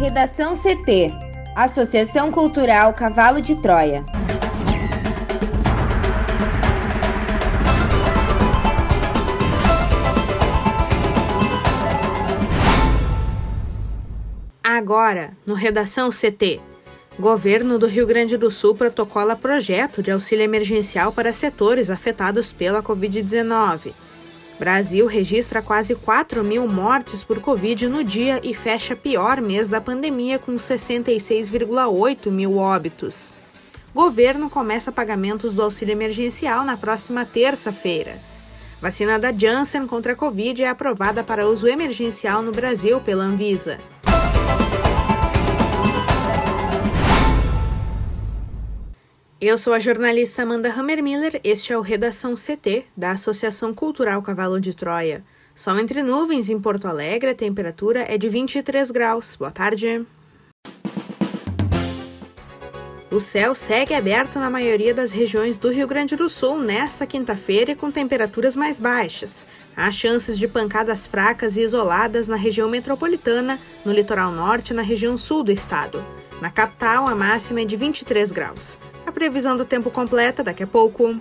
Redação CT Associação Cultural Cavalo de Troia. Agora, no Redação CT. Governo do Rio Grande do Sul protocola projeto de auxílio emergencial para setores afetados pela Covid-19. Brasil registra quase 4 mil mortes por Covid no dia e fecha pior mês da pandemia com 66,8 mil óbitos. Governo começa pagamentos do auxílio emergencial na próxima terça-feira. Vacina da Janssen contra a Covid é aprovada para uso emergencial no Brasil pela Anvisa. Eu sou a jornalista Amanda Hammermiller, este é o Redação CT, da Associação Cultural Cavalo de Troia. Sol entre nuvens em Porto Alegre, a temperatura é de 23 graus. Boa tarde. O céu segue aberto na maioria das regiões do Rio Grande do Sul nesta quinta-feira com temperaturas mais baixas. Há chances de pancadas fracas e isoladas na região metropolitana, no litoral norte e na região sul do estado. Na capital, a máxima é de 23 graus. A previsão do tempo completa daqui a pouco.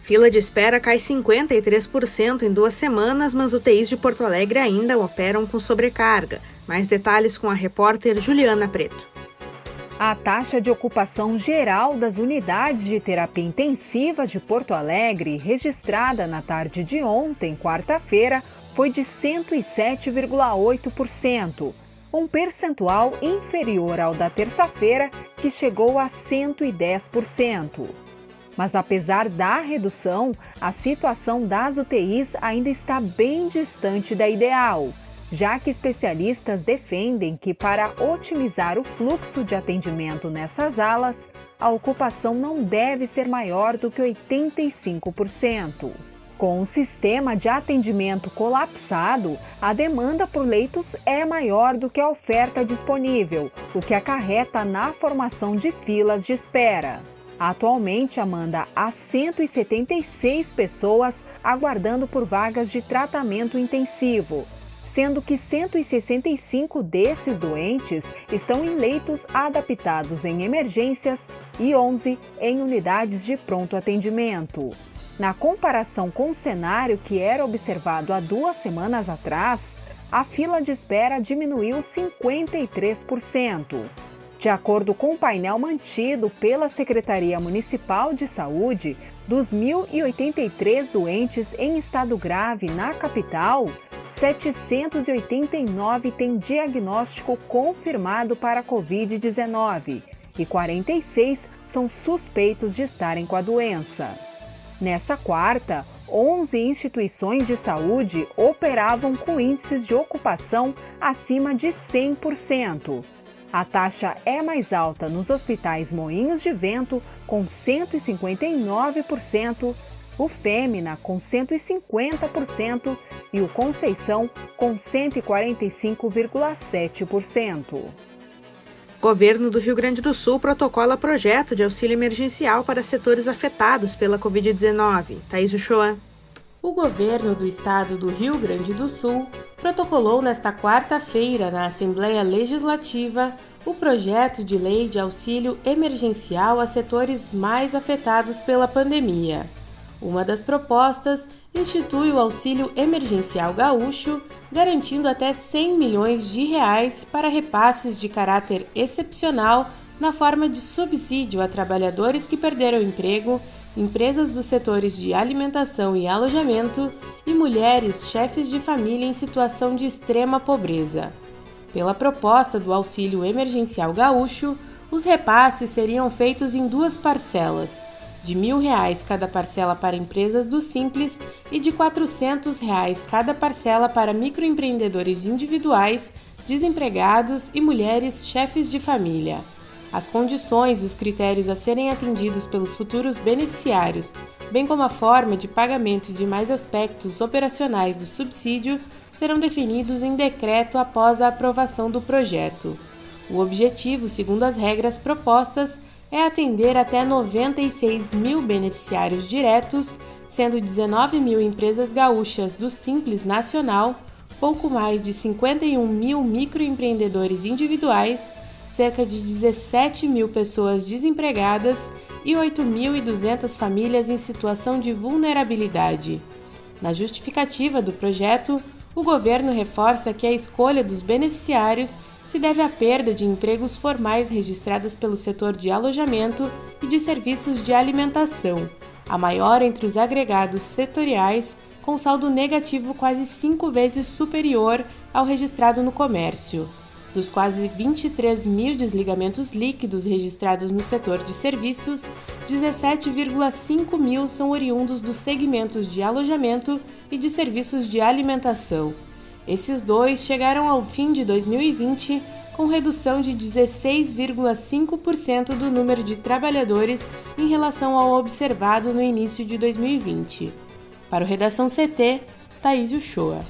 Fila de espera cai 53% em duas semanas, mas UTIs de Porto Alegre ainda operam com sobrecarga. Mais detalhes com a repórter Juliana Preto. A taxa de ocupação geral das unidades de terapia intensiva de Porto Alegre, registrada na tarde de ontem, quarta-feira, foi de 107,8% um percentual inferior ao da terça-feira, que chegou a 110%. Mas apesar da redução, a situação das UTIs ainda está bem distante da ideal, já que especialistas defendem que, para otimizar o fluxo de atendimento nessas alas, a ocupação não deve ser maior do que 85%. Com um sistema de atendimento colapsado, a demanda por leitos é maior do que a oferta disponível, o que acarreta na formação de filas de espera. Atualmente, Amanda, há 176 pessoas aguardando por vagas de tratamento intensivo, sendo que 165 desses doentes estão em leitos adaptados em emergências e 11 em unidades de pronto atendimento. Na comparação com o cenário que era observado há duas semanas atrás, a fila de espera diminuiu 53%. De acordo com o painel mantido pela Secretaria Municipal de Saúde, dos 1.083 doentes em estado grave na capital, 789 têm diagnóstico confirmado para a Covid-19 e 46 são suspeitos de estarem com a doença. Nessa quarta, 11 instituições de saúde operavam com índices de ocupação acima de 100%. A taxa é mais alta nos hospitais Moinhos de Vento, com 159%, o Fêmea, com 150% e o Conceição, com 145,7%. Governo do Rio Grande do Sul protocola projeto de auxílio emergencial para setores afetados pela Covid-19. Thaís Uchoa. O governo do estado do Rio Grande do Sul protocolou nesta quarta-feira na Assembleia Legislativa o projeto de lei de auxílio emergencial a setores mais afetados pela pandemia. Uma das propostas institui o auxílio emergencial gaúcho, garantindo até 100 milhões de reais para repasses de caráter excepcional na forma de subsídio a trabalhadores que perderam emprego, empresas dos setores de alimentação e alojamento e mulheres chefes de família em situação de extrema pobreza. Pela proposta do auxílio emergencial gaúcho, os repasses seriam feitos em duas parcelas de R$ reais cada parcela para empresas do Simples e de 400 reais cada parcela para microempreendedores individuais, desempregados e mulheres chefes de família. As condições e os critérios a serem atendidos pelos futuros beneficiários, bem como a forma de pagamento de mais aspectos operacionais do subsídio, serão definidos em decreto após a aprovação do projeto. O objetivo, segundo as regras propostas, é atender até 96 mil beneficiários diretos, sendo 19 mil empresas gaúchas do Simples Nacional, pouco mais de 51 mil microempreendedores individuais, cerca de 17 mil pessoas desempregadas e 8.200 famílias em situação de vulnerabilidade. Na justificativa do projeto, o governo reforça que a escolha dos beneficiários se deve à perda de empregos formais registradas pelo setor de alojamento e de serviços de alimentação, a maior entre os agregados setoriais, com saldo negativo quase cinco vezes superior ao registrado no comércio. Dos quase 23 mil desligamentos líquidos registrados no setor de serviços, 17,5 mil são oriundos dos segmentos de alojamento e de serviços de alimentação. Esses dois chegaram ao fim de 2020 com redução de 16,5% do número de trabalhadores em relação ao observado no início de 2020. Para o Redação CT, Thaís Uchoa.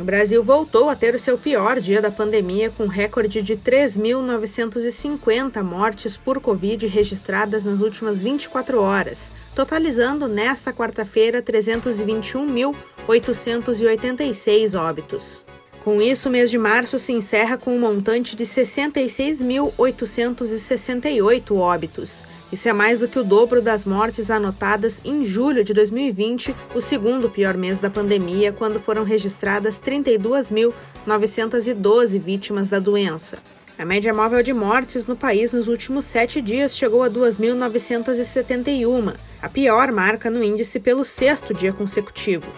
O Brasil voltou a ter o seu pior dia da pandemia, com recorde de 3.950 mortes por Covid registradas nas últimas 24 horas, totalizando nesta quarta-feira 321.886 óbitos. Com isso, o mês de março se encerra com um montante de 66.868 óbitos. Isso é mais do que o dobro das mortes anotadas em julho de 2020, o segundo pior mês da pandemia, quando foram registradas 32.912 vítimas da doença. A média móvel de mortes no país nos últimos sete dias chegou a 2.971, a pior marca no índice pelo sexto dia consecutivo.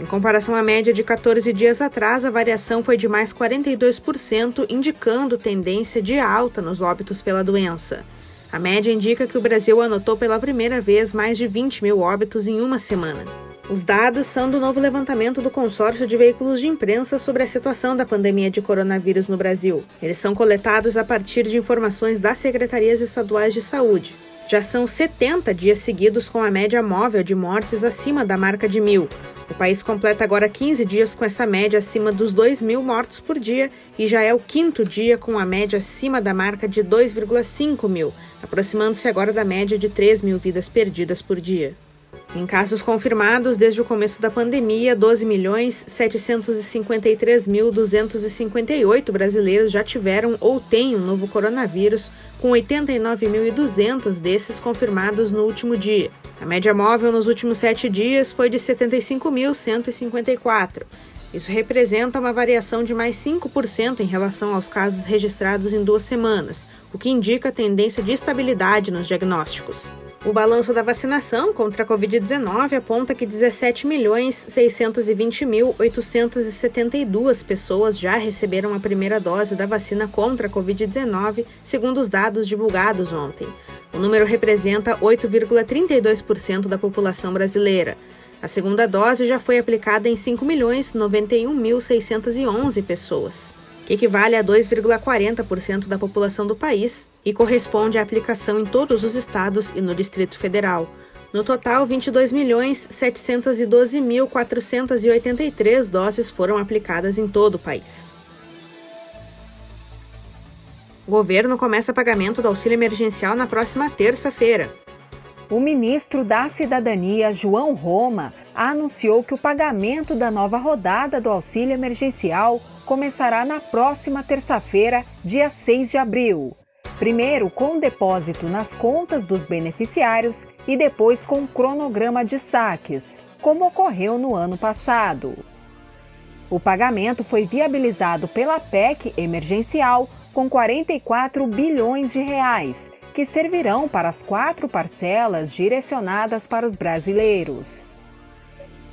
Em comparação à média de 14 dias atrás, a variação foi de mais 42%, indicando tendência de alta nos óbitos pela doença. A média indica que o Brasil anotou pela primeira vez mais de 20 mil óbitos em uma semana. Os dados são do novo levantamento do consórcio de veículos de imprensa sobre a situação da pandemia de coronavírus no Brasil. Eles são coletados a partir de informações das secretarias estaduais de saúde. Já são 70 dias seguidos com a média móvel de mortes acima da marca de mil. O país completa agora 15 dias com essa média acima dos 2 mil mortos por dia e já é o quinto dia com a média acima da marca de 2,5 mil, aproximando-se agora da média de 3 mil vidas perdidas por dia. Em casos confirmados desde o começo da pandemia, 12.753.258 brasileiros já tiveram ou têm um novo coronavírus, com 89.200 desses confirmados no último dia. A média móvel nos últimos sete dias foi de 75.154. Isso representa uma variação de mais 5% em relação aos casos registrados em duas semanas, o que indica tendência de estabilidade nos diagnósticos. O balanço da vacinação contra a Covid-19 aponta que 17.620.872 pessoas já receberam a primeira dose da vacina contra a Covid-19, segundo os dados divulgados ontem. O número representa 8,32% da população brasileira. A segunda dose já foi aplicada em 5.091.611 pessoas que equivale a 2,40% da população do país e corresponde à aplicação em todos os estados e no Distrito Federal. No total, 22.712.483 doses foram aplicadas em todo o país. O governo começa pagamento do auxílio emergencial na próxima terça-feira. O ministro da Cidadania, João Roma, anunciou que o pagamento da nova rodada do auxílio emergencial começará na próxima terça-feira, dia 6 de abril. Primeiro com depósito nas contas dos beneficiários e depois com cronograma de saques, como ocorreu no ano passado. O pagamento foi viabilizado pela PEC emergencial com 44 bilhões de reais, que servirão para as quatro parcelas direcionadas para os brasileiros.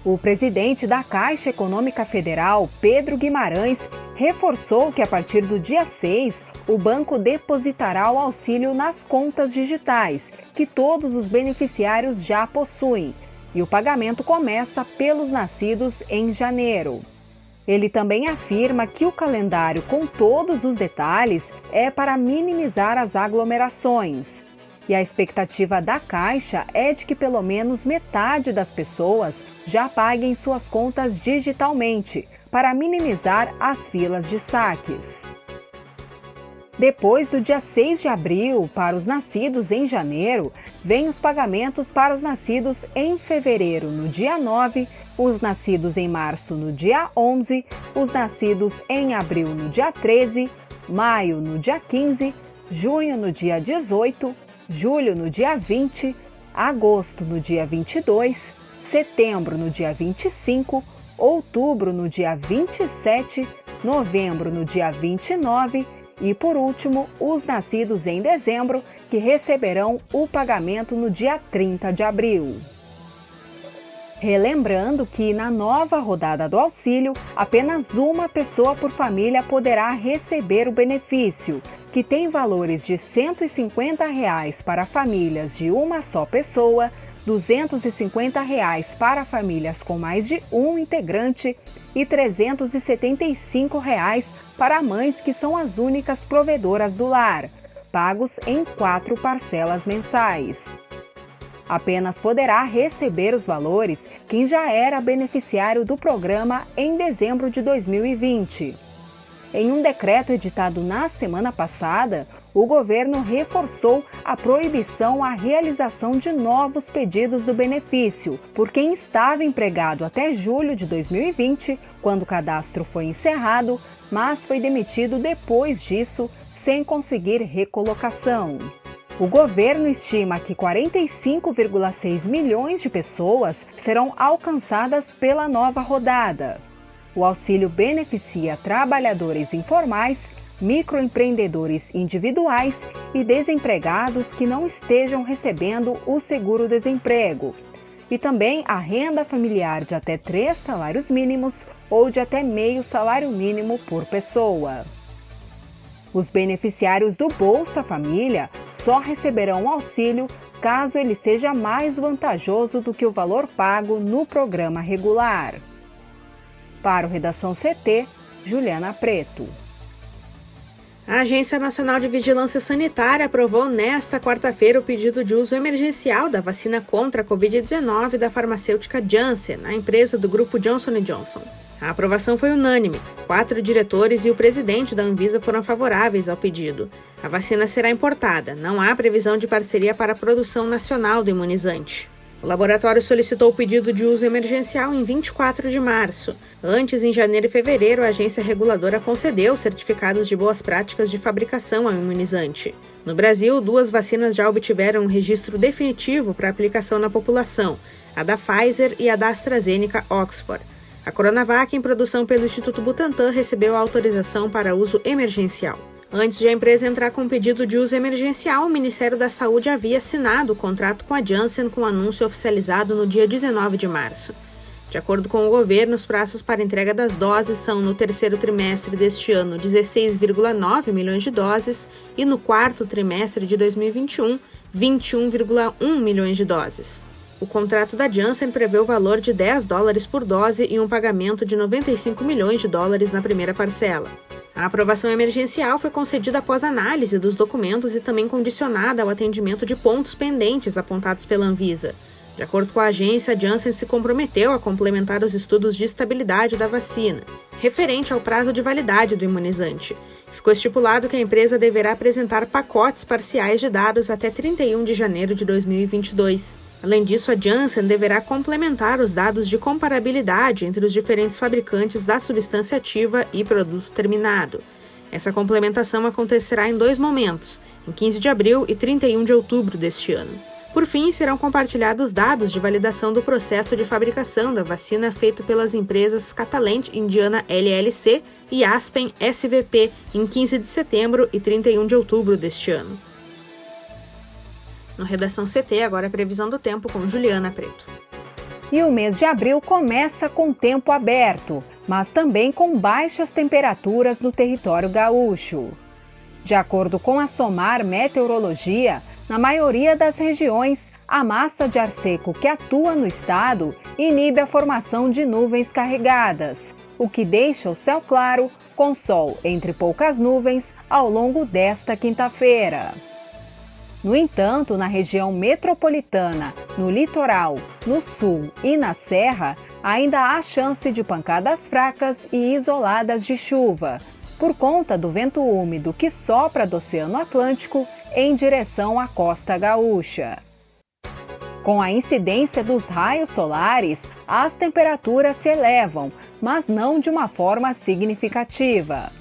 O presidente da Caixa Econômica Federal, Pedro Guimarães, reforçou que a partir do dia 6, o banco depositará o auxílio nas contas digitais, que todos os beneficiários já possuem, e o pagamento começa pelos nascidos em janeiro. Ele também afirma que o calendário com todos os detalhes é para minimizar as aglomerações. E a expectativa da Caixa é de que pelo menos metade das pessoas já paguem suas contas digitalmente, para minimizar as filas de saques. Depois do dia 6 de abril, para os nascidos em janeiro, vêm os pagamentos para os nascidos em fevereiro, no dia 9, os nascidos em março no dia 11, os nascidos em abril no dia 13, maio no dia 15, junho no dia 18, julho no dia 20, agosto no dia 22, setembro no dia 25, outubro no dia 27, novembro no dia 29 e, por último, os nascidos em dezembro, que receberão o pagamento no dia 30 de abril. Relembrando que na nova rodada do auxílio, apenas uma pessoa por família poderá receber o benefício, que tem valores de 150 reais para famílias de uma só pessoa, 250 reais para famílias com mais de um integrante e 375 reais para mães que são as únicas provedoras do lar, pagos em quatro parcelas mensais. Apenas poderá receber os valores quem já era beneficiário do programa em dezembro de 2020. Em um decreto editado na semana passada, o governo reforçou a proibição à realização de novos pedidos do benefício por quem estava empregado até julho de 2020, quando o cadastro foi encerrado, mas foi demitido depois disso sem conseguir recolocação. O governo estima que 45,6 milhões de pessoas serão alcançadas pela nova rodada. O auxílio beneficia trabalhadores informais, microempreendedores individuais e desempregados que não estejam recebendo o seguro-desemprego, e também a renda familiar de até três salários mínimos ou de até meio salário mínimo por pessoa. Os beneficiários do Bolsa Família só receberão auxílio caso ele seja mais vantajoso do que o valor pago no programa regular. Para o Redação CT, Juliana Preto. A Agência Nacional de Vigilância Sanitária aprovou nesta quarta-feira o pedido de uso emergencial da vacina contra a Covid-19 da farmacêutica Janssen, a empresa do grupo Johnson Johnson. A aprovação foi unânime. Quatro diretores e o presidente da Anvisa foram favoráveis ao pedido. A vacina será importada, não há previsão de parceria para a produção nacional do imunizante. O laboratório solicitou o pedido de uso emergencial em 24 de março. Antes, em janeiro e fevereiro, a agência reguladora concedeu certificados de boas práticas de fabricação ao imunizante. No Brasil, duas vacinas já obtiveram um registro definitivo para aplicação na população: a da Pfizer e a da AstraZeneca Oxford. A Coronavac, em produção pelo Instituto Butantan, recebeu autorização para uso emergencial. Antes de a empresa entrar com pedido de uso emergencial, o Ministério da Saúde havia assinado o contrato com a Janssen com anúncio oficializado no dia 19 de março. De acordo com o governo, os prazos para entrega das doses são no terceiro trimestre deste ano 16,9 milhões de doses e no quarto trimestre de 2021 21,1 milhões de doses. O contrato da Janssen prevê o valor de 10 dólares por dose e um pagamento de 95 milhões de dólares na primeira parcela. A aprovação emergencial foi concedida após análise dos documentos e também condicionada ao atendimento de pontos pendentes apontados pela Anvisa. De acordo com a agência, a Janssen se comprometeu a complementar os estudos de estabilidade da vacina, referente ao prazo de validade do imunizante. Ficou estipulado que a empresa deverá apresentar pacotes parciais de dados até 31 de janeiro de 2022. Além disso, a Janssen deverá complementar os dados de comparabilidade entre os diferentes fabricantes da substância ativa e produto terminado. Essa complementação acontecerá em dois momentos, em 15 de abril e 31 de outubro deste ano. Por fim, serão compartilhados dados de validação do processo de fabricação da vacina feito pelas empresas Catalent Indiana LLC e Aspen SVP em 15 de setembro e 31 de outubro deste ano. No Redação CT, agora a previsão do tempo com Juliana Preto. E o mês de abril começa com tempo aberto, mas também com baixas temperaturas no território gaúcho. De acordo com a SOMAR Meteorologia, na maioria das regiões, a massa de ar seco que atua no estado inibe a formação de nuvens carregadas, o que deixa o céu claro, com sol entre poucas nuvens, ao longo desta quinta-feira. No entanto, na região metropolitana, no litoral, no sul e na serra, ainda há chance de pancadas fracas e isoladas de chuva, por conta do vento úmido que sopra do Oceano Atlântico em direção à costa gaúcha. Com a incidência dos raios solares, as temperaturas se elevam, mas não de uma forma significativa.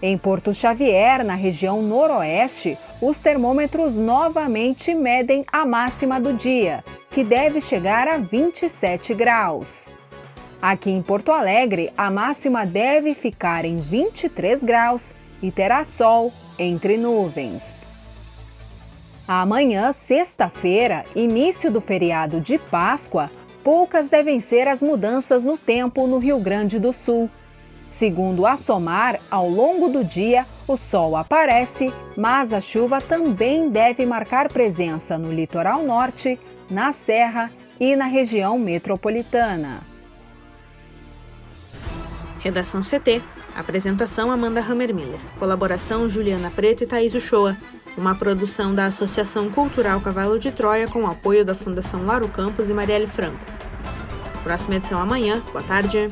Em Porto Xavier, na região noroeste, os termômetros novamente medem a máxima do dia, que deve chegar a 27 graus. Aqui em Porto Alegre, a máxima deve ficar em 23 graus e terá sol entre nuvens. Amanhã, sexta-feira, início do feriado de Páscoa, poucas devem ser as mudanças no tempo no Rio Grande do Sul. Segundo a SOMAR, ao longo do dia o sol aparece, mas a chuva também deve marcar presença no litoral norte, na Serra e na região metropolitana. Redação CT. Apresentação Amanda Hammermiller. Colaboração Juliana Preto e Thaís Uchoa. Uma produção da Associação Cultural Cavalo de Troia com apoio da Fundação Laro Campos e Marielle Franco. Próxima edição amanhã. Boa tarde.